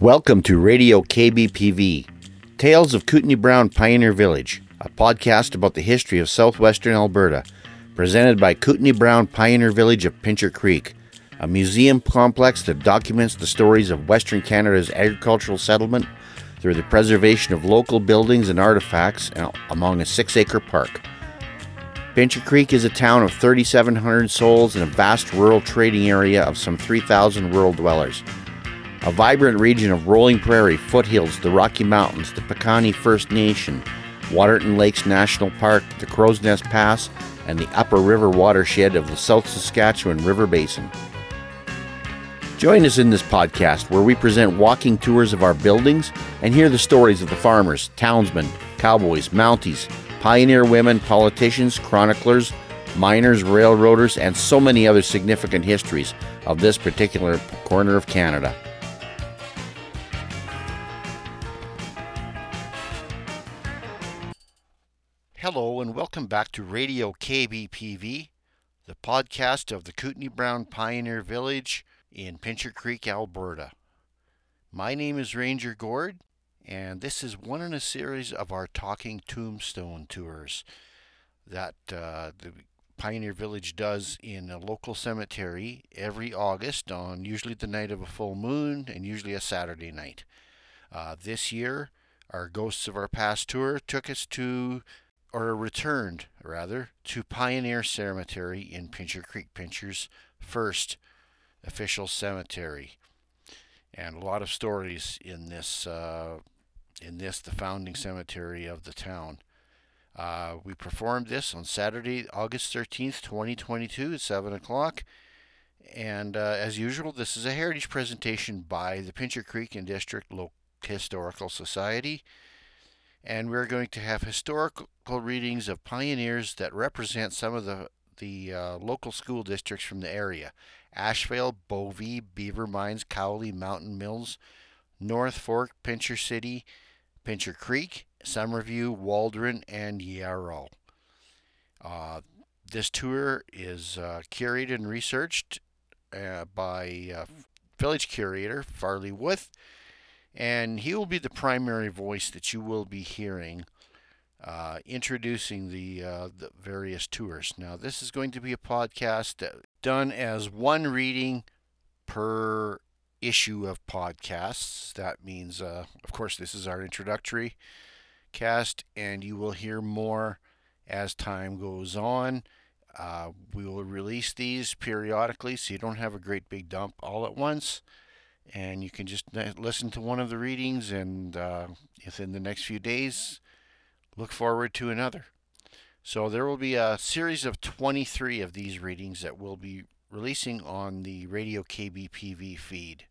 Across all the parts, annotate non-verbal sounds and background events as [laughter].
Welcome to Radio KBPV, Tales of Kootenai Brown Pioneer Village, a podcast about the history of southwestern Alberta, presented by Kootenai Brown Pioneer Village of Pincher Creek, a museum complex that documents the stories of Western Canada's agricultural settlement through the preservation of local buildings and artifacts among a six acre park. Pincher Creek is a town of 3,700 souls in a vast rural trading area of some 3,000 rural dwellers a vibrant region of rolling prairie, foothills, the Rocky Mountains, the Piikani First Nation, Waterton Lakes National Park, the Crowsnest Pass, and the upper river watershed of the South Saskatchewan River Basin. Join us in this podcast where we present walking tours of our buildings and hear the stories of the farmers, townsmen, cowboys, mounties, pioneer women, politicians, chroniclers, miners, railroaders, and so many other significant histories of this particular corner of Canada. Welcome back to Radio KBPV, the podcast of the Kootenai Brown Pioneer Village in Pincher Creek, Alberta. My name is Ranger Gord, and this is one in a series of our Talking Tombstone tours that uh, the Pioneer Village does in a local cemetery every August on usually the night of a full moon and usually a Saturday night. Uh, this year, our Ghosts of Our Past tour took us to or returned rather, to Pioneer Cemetery in Pincher Creek, Pincher's first official cemetery. And a lot of stories in this, uh, in this, the founding cemetery of the town. Uh, we performed this on Saturday, August 13th, 2022 at 7 o'clock. And uh, as usual, this is a heritage presentation by the Pincher Creek and District Local Historical Society and we're going to have historical readings of pioneers that represent some of the the uh, local school districts from the area: Ashvale, Bovey, Beaver Mines, Cowley, Mountain Mills, North Fork, Pincher City, Pincher Creek, Summerview, Waldron, and Yarrow. Uh, this tour is uh, curated and researched uh, by uh, village curator Farley Wuth and he will be the primary voice that you will be hearing uh, introducing the, uh, the various tours. Now, this is going to be a podcast done as one reading per issue of podcasts. That means, uh, of course, this is our introductory cast, and you will hear more as time goes on. Uh, we will release these periodically so you don't have a great big dump all at once and you can just listen to one of the readings and uh, within the next few days look forward to another. So there will be a series of 23 of these readings that we'll be releasing on the radio kbpv feed.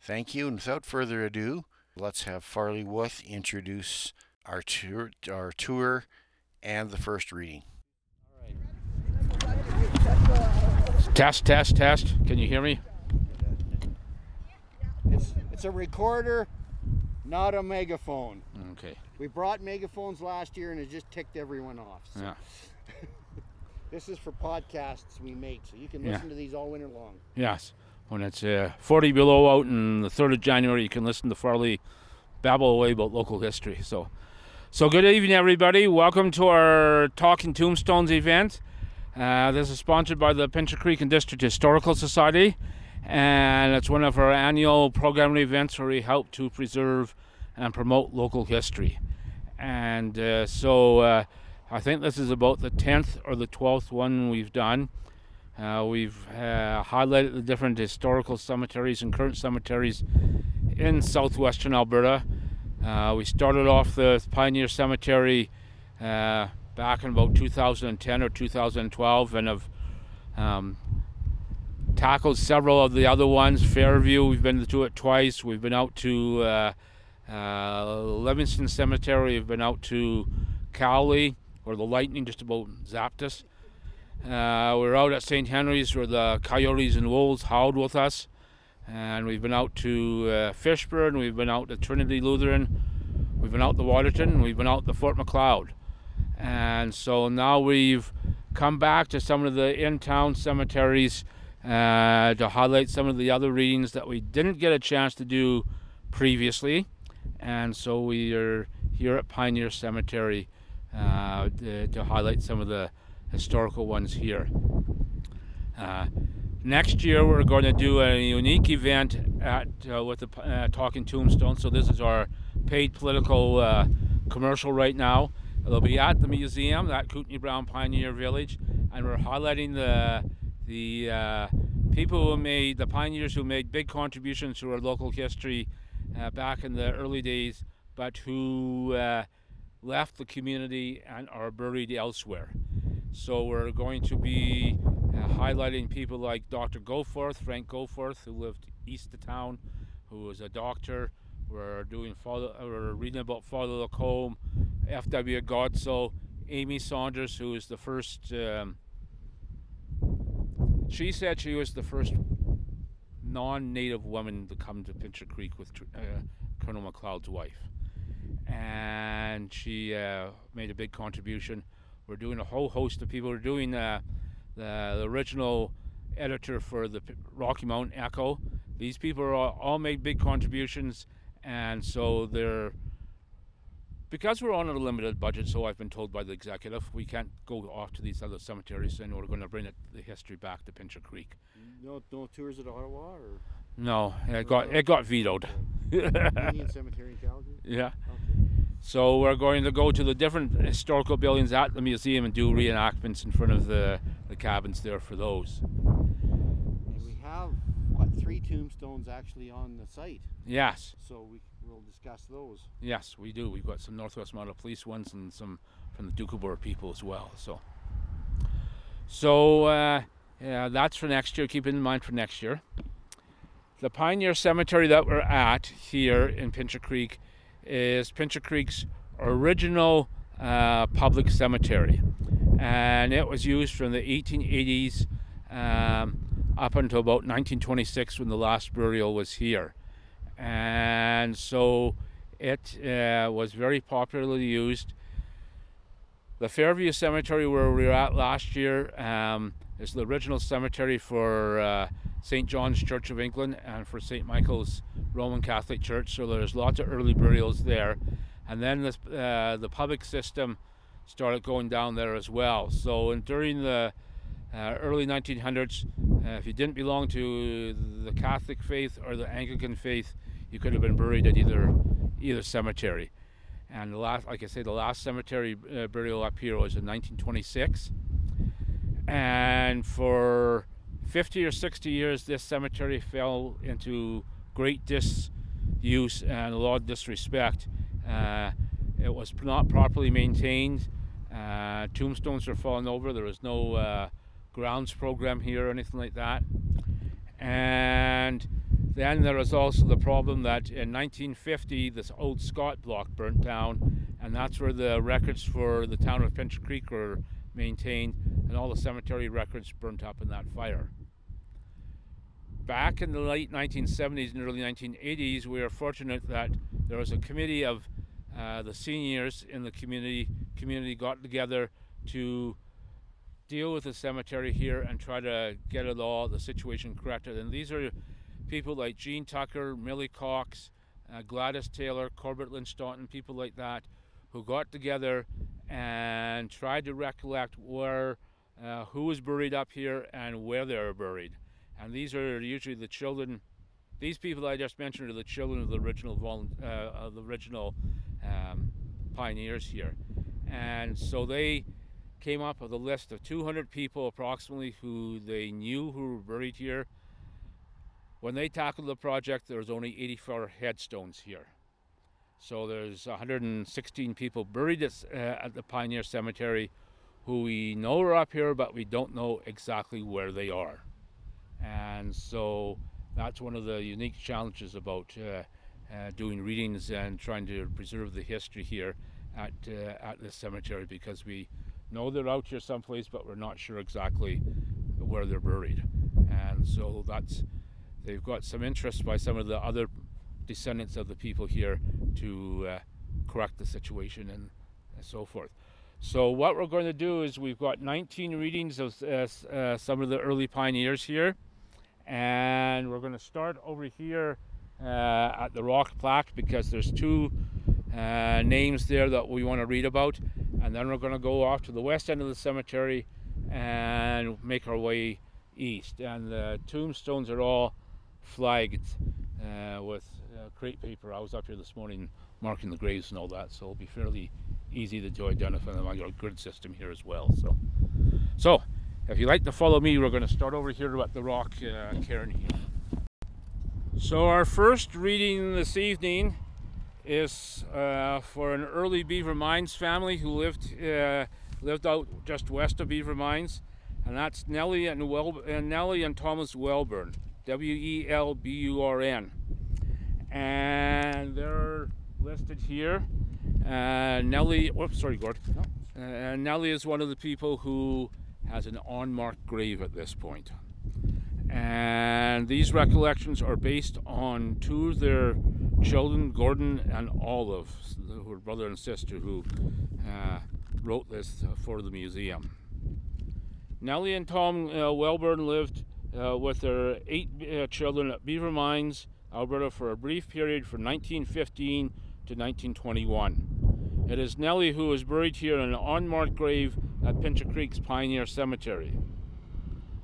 Thank you and without further ado let's have farley Wuth introduce our tour, our tour and the first reading. Test test test. Can you hear me it's it's a recorder, not a megaphone. Okay. We brought megaphones last year and it just ticked everyone off. So. Yeah. [laughs] this is for podcasts we make, so you can listen yeah. to these all winter long. Yes. When it's uh, 40 below out and the 3rd of January, you can listen to Farley babble away about local history. So, so good evening, everybody. Welcome to our Talking Tombstones event. Uh, this is sponsored by the Pincher Creek and District Historical Society and it's one of our annual programming events where we help to preserve and promote local history. And uh, so uh, I think this is about the 10th or the 12th one we've done. Uh, we've uh, highlighted the different historical cemeteries and current cemeteries in southwestern Alberta. Uh, we started off the Pioneer Cemetery uh, back in about 2010 or 2012 and have um, tackled several of the other ones. Fairview, we've been to it twice. We've been out to uh, uh, Livingston Cemetery. We've been out to Cowley, where the lightning just about zapped us. Uh, we're out at St. Henry's, where the coyotes and wolves howled with us. And we've been out to uh, Fishburn. We've been out to Trinity Lutheran. We've been out to Waterton. We've been out to Fort Macleod. And so now we've come back to some of the in-town cemeteries uh, to highlight some of the other readings that we didn't get a chance to do previously, and so we are here at Pioneer Cemetery uh, to, to, highlight some of the historical ones here. Uh, next year, we're going to do a unique event at uh, with the uh, Talking Tombstone. So this is our paid political uh, commercial right now. It'll be at the museum at Kootenai Brown Pioneer Village, and we're highlighting the the uh, people who made the pioneers who made big contributions to our local history uh, back in the early days, but who uh, left the community and are buried elsewhere. So we're going to be uh, highlighting people like Dr. Goforth, Frank Goforth, who lived east of town, who was a doctor. We're doing Father, we're reading about Father Lacombe, F.W. Godsoe, Amy Saunders, who was the first. Um, she said she was the first non-native woman to come to Pincher Creek with uh, Colonel Macleod's wife, and she uh, made a big contribution. We're doing a whole host of people. We're doing uh, the, the, original editor for the Rocky Mountain Echo. These people all, all made big contributions, and so they're because we're on a limited budget, so I've been told by the executive, we can't go off to these other cemeteries, and we're going to bring it, the history back to Pincher Creek. No, no tours at Ottawa, or no, it got it got vetoed. Union [laughs] Cemetery in Calgary. Yeah. Okay. So we're going to go to the different historical buildings at the museum and do reenactments in front of the, the cabins there for those. And we have what three tombstones actually on the site. Yes. So we we'll discuss those. Yes, we do. We've got some Northwest Mounted Police ones and some from the Doukhobor people as well. So, so uh, yeah, that's for next year. Keep it in mind for next year. The Pioneer Cemetery that we're at here in Pincher Creek is Pincher Creek's original uh, public cemetery, and it was used from the 1880s um, up until about 1926 when the last burial was here and so it uh, was very popularly used. The Fairview Cemetery, where we were at last year, um, is the original cemetery for uh, St. John's Church of England and for St. Michael's Roman Catholic Church. So there's lots of early burials there. And then this, uh, the public system started going down there as well. So during the uh, early 1900s, uh, if you didn't belong to the Catholic faith or the Anglican faith, you could have been buried at either either cemetery. And the last, like I say, the last cemetery uh, burial up here was in 1926. And for 50 or 60 years, this cemetery fell into great disuse and a lot of disrespect. Uh, it was not properly maintained. Uh, tombstones were falling over. There was no uh, grounds program here or anything like that. And then there was also the problem that in 1950 this old Scott block burnt down, and that's where the records for the town of Pincher Creek were maintained, and all the cemetery records burnt up in that fire. Back in the late 1970s and early 1980s, we were fortunate that there was a committee of uh, the seniors in the community community got together to deal with the cemetery here and try to get it all the situation corrected. And these are people like Gene Tucker, Millie Cox, uh, Gladys Taylor, Corbett Lynch Staunton, people like that, who got together and tried to recollect where, uh, who was buried up here and where they were buried. And these are usually the children. These people I just mentioned are the children of the original uh, of the original um, pioneers here, and so they came up with a list of 200 people approximately who they knew who were buried here when they tackled the project, there was only 84 headstones here. So there's 116 people buried at, uh, at the Pioneer Cemetery who we know are up here, but we don't know exactly where they are. And so that's one of the unique challenges about uh, uh, doing readings and trying to preserve the history here at uh, at this cemetery because we know they're out here someplace, but we're not sure exactly where they're buried. And so that's they've got some interest by some of the other descendants of the people here to uh, correct the situation and, and, so forth. So what we're going to do is we've got 19 readings of uh, uh, some of the early pioneers here, and we're going to start over here uh, at the rock plaque because there's two uh, names there that we want to read about, and then we're going to go off to the west end of the cemetery and make our way east. And the tombstones are all flagged uh, with uh, crepe paper. I was up here this morning marking the graves and all that, so it'll be fairly easy to identify them on your grid system here as well. So, so if you like to follow me, we're going to start over here at the rock uh, cairn here. So our first reading this evening is uh, for an early Beaver Mines family who lived uh, lived out just west of Beaver Mines, and that's Nellie and, Wel- and Nellie and Thomas Welburn, W E L B U R N, and they're listed here. Uh, Nellie, whoops, sorry, Gord. Uh, Nellie is one of the people who has an unmarked grave at this point. And these recollections are based on two of their children, Gordon and Olive, are brother and sister, who uh, wrote this for the museum. Nellie and Tom uh, Welburn lived uh, with their eight uh, children at Beaver Mines, Alberta, for a brief period from 1915 to 1921. It is Nellie who is buried here in an unmarked grave at Pincher Creek's Pioneer Cemetery.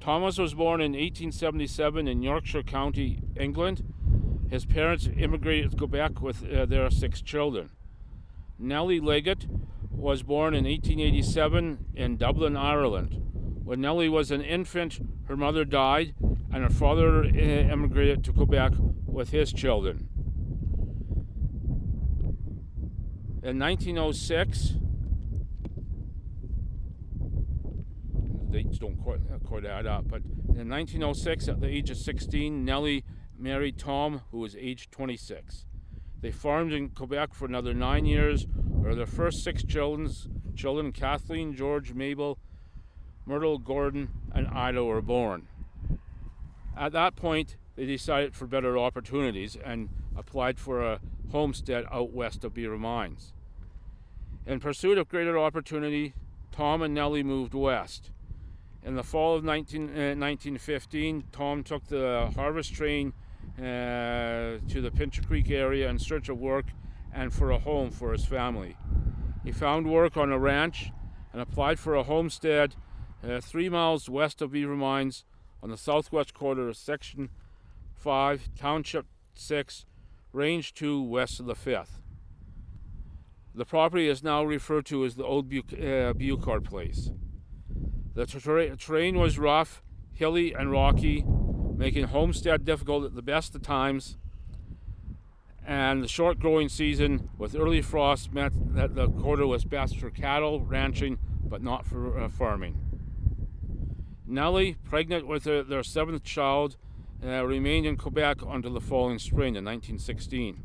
Thomas was born in 1877 in Yorkshire County, England. His parents immigrated to Quebec with uh, their six children. Nellie Leggett was born in 1887 in Dublin, Ireland. When Nellie was an infant, her mother died, and her father uh, immigrated to Quebec with his children. In 1906, the dates don't quite, quite add up, but in 1906, at the age of 16, Nellie married Tom, who was aged 26. They farmed in Quebec for another nine years, where their first six children's, children, Kathleen, George, Mabel, Myrtle, Gordon, and Ida, were born. At that point, they decided for better opportunities and applied for a homestead out west of Beaver Mines. In pursuit of greater opportunity, Tom and Nellie moved west. In the fall of 19, uh, 1915, Tom took the harvest train uh, to the Pincher Creek area in search of work and for a home for his family. He found work on a ranch and applied for a homestead uh, three miles west of Beaver Mines on the southwest quarter of Section 5, Township 6, Range 2, west of the 5th. The property is now referred to as the Old Buc- uh, Place. The ter- terrain was rough, hilly, and rocky, making homestead difficult at the best of times. And the short growing season with early frost meant that the quarter was best for cattle ranching, but not for uh, farming. Nellie, pregnant with their, their seventh child, uh, remained in Quebec until the following spring in 1916.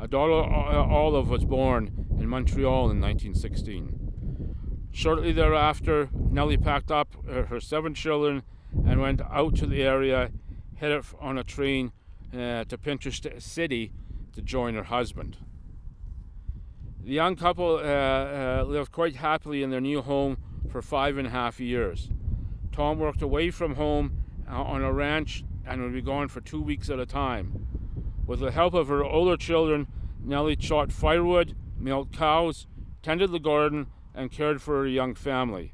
A daughter, uh, Olive, was born in Montreal in 1916. Shortly thereafter, Nellie packed up her seven children and went out to the area, headed on a train uh, to Pincher City to join her husband. The young couple uh, uh, lived quite happily in their new home for five and a half years. Tom worked away from home uh, on a ranch and would be gone for two weeks at a time. With the help of her older children, Nellie chopped firewood, milked cows, tended the garden, and cared for her young family.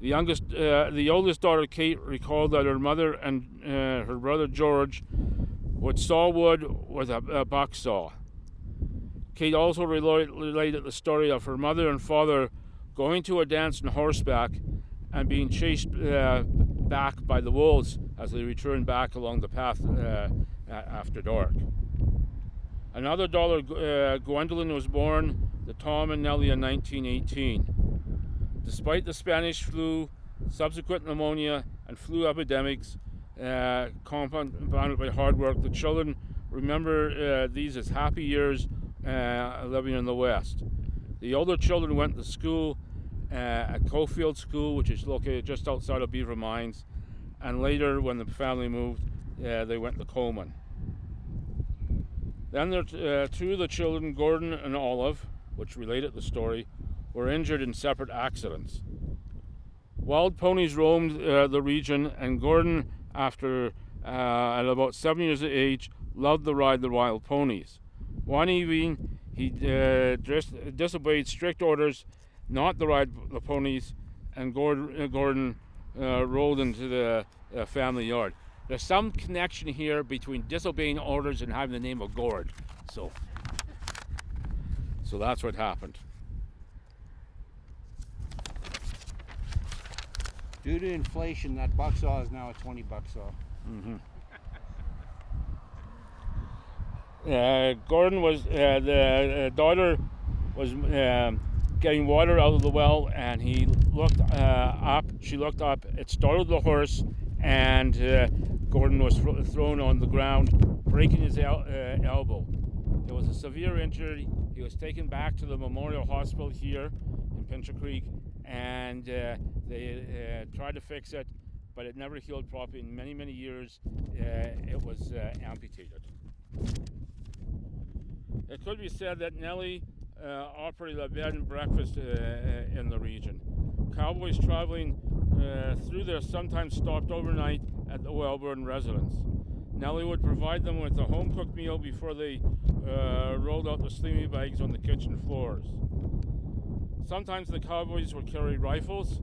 The youngest, uh, the oldest daughter, Kate, recalled that her mother and uh, her brother George would saw wood with a, a buck saw. Kate also related the story of her mother and father going to a dance on horseback and being chased uh, back by the wolves as they returned back along the path uh, after dark. Another daughter, uh, Gwendolyn, was born to Tom and Nellie in 1918. Despite the Spanish flu, subsequent pneumonia, and flu epidemics uh, compounded by hard work, the children remember uh, these as happy years uh, living in the West. The older children went to school uh, at Cofield School, which is located just outside of Beaver Mines, and later, when the family moved, uh, they went to Coleman. Then there, uh, two of the children, Gordon and Olive, which related the story, were injured in separate accidents. Wild ponies roamed uh, the region, and Gordon, after uh, at about seven years of age, loved to ride the wild ponies. One evening, he uh, dis- disobeyed strict orders not to ride the ponies, and Gordon, uh, Gordon uh, rolled into the uh, family yard. There's some connection here between disobeying orders and having the name of Gord. So, so that's what happened. Due to inflation, that buck saw is now a 20 buck saw. Uh, Gordon was uh, the uh, daughter was um, getting water out of the well, and he looked uh, up. She looked up. It startled the horse, and uh, Gordon was fro- thrown on the ground, breaking his el- uh, elbow. It was a severe injury. He was taken back to the Memorial Hospital here in Pincher Creek, and uh, they uh, tried to fix it, but it never healed properly. In many, many years, uh, it was uh, amputated. It could be said that Nellie uh, operated a bed and breakfast in the region. Cowboys traveling through there sometimes stopped overnight at the Welburn residence. Nellie would provide them with a home cooked meal before they uh, rolled out the sleeping bags on the kitchen floors. Sometimes the cowboys would carry rifles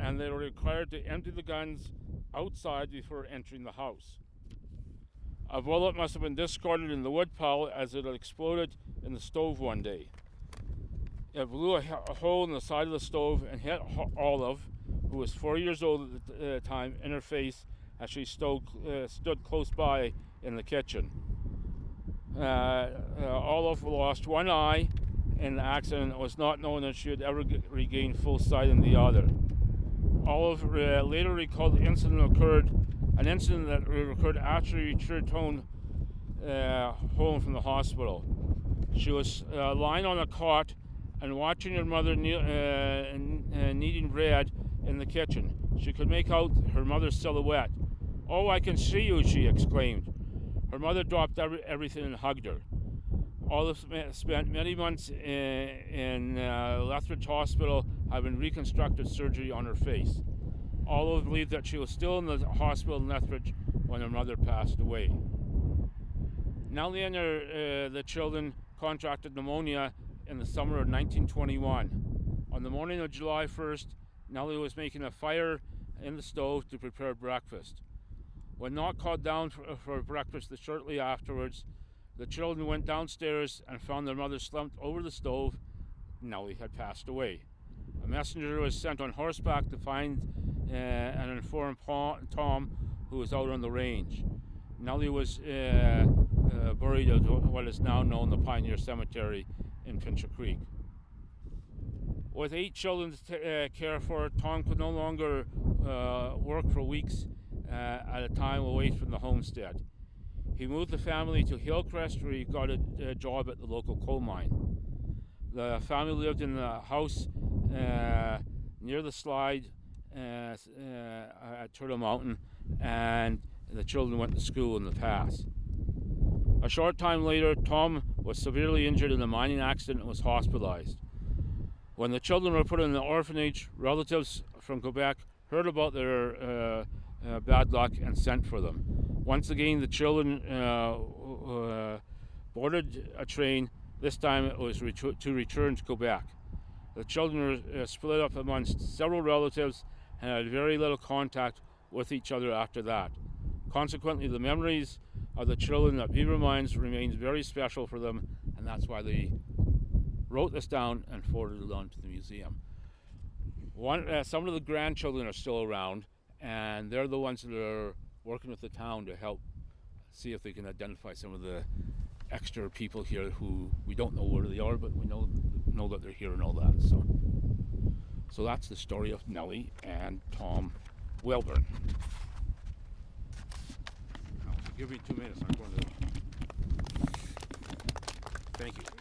and they were required to empty the guns outside before entering the house. A bullet must have been discarded in the wood pile as it exploded in the stove one day. It blew a, hole in the side of the stove and hit Olive, who was four years old at the uh, time, in her face as she uh, stood close by in the kitchen. Uh, uh, Olive lost one eye in the accident. Was not known that she would ever regain full sight in the other. Olive uh, later recalled the incident occurred, an incident that occurred after she returned home, uh, home from the hospital. She was uh, lying on a cot and watching her mother uh, uh, kneading bread in the kitchen. She could make out her mother's silhouette. Oh, I can see you, she exclaimed. Her mother dropped every- everything and hugged her. Olive sp- spent many months in, in uh, Lethbridge Hospital having reconstructive surgery on her face. Olive believed that she was still in the hospital in Lethbridge when her mother passed away. Nellie and her, uh, the children contracted pneumonia in the summer of 1921. On the morning of July 1st, Nellie was making a fire in the stove to prepare breakfast. When not called down for, for breakfast shortly afterwards, the children went downstairs and found their mother slumped over the stove. Nellie had passed away. A messenger was sent on horseback to find uh, and inform Tom, who was out on the range. Nellie was uh, uh, buried at what is now known the Pioneer Cemetery in Pincher Creek. With eight children to t- uh, care for, Tom could no longer uh, work for weeks uh, at a time away from the homestead. He moved the family to Hillcrest, where he got a, a job at the local coal mine. The family lived in a house uh, near the slide uh, uh, at Turtle Mountain, and the children went to school in the pass. A short time later, Tom was severely injured in a mining accident and was hospitalized. When the children were put in the orphanage, relatives from Quebec heard about their uh, uh, bad luck and sent for them. Once again, the children uh, uh, boarded a train. This time it was retu- to return to Quebec. The children were uh, split up amongst several relatives and had very little contact with each other after that. Consequently, the memories of the children at Beaver Mines remains very special for them, and that's why they wrote this down and forwarded it on to the museum. One, uh, some of the grandchildren are still around, and they're the ones that are working with the town to help see if they can identify some of the extra people here who we don't know where they are, but we know know that they're here and all that. So, so that's the story of Nellie and Tom Welburn. I'll give you two minutes. I'm going to. Thank you.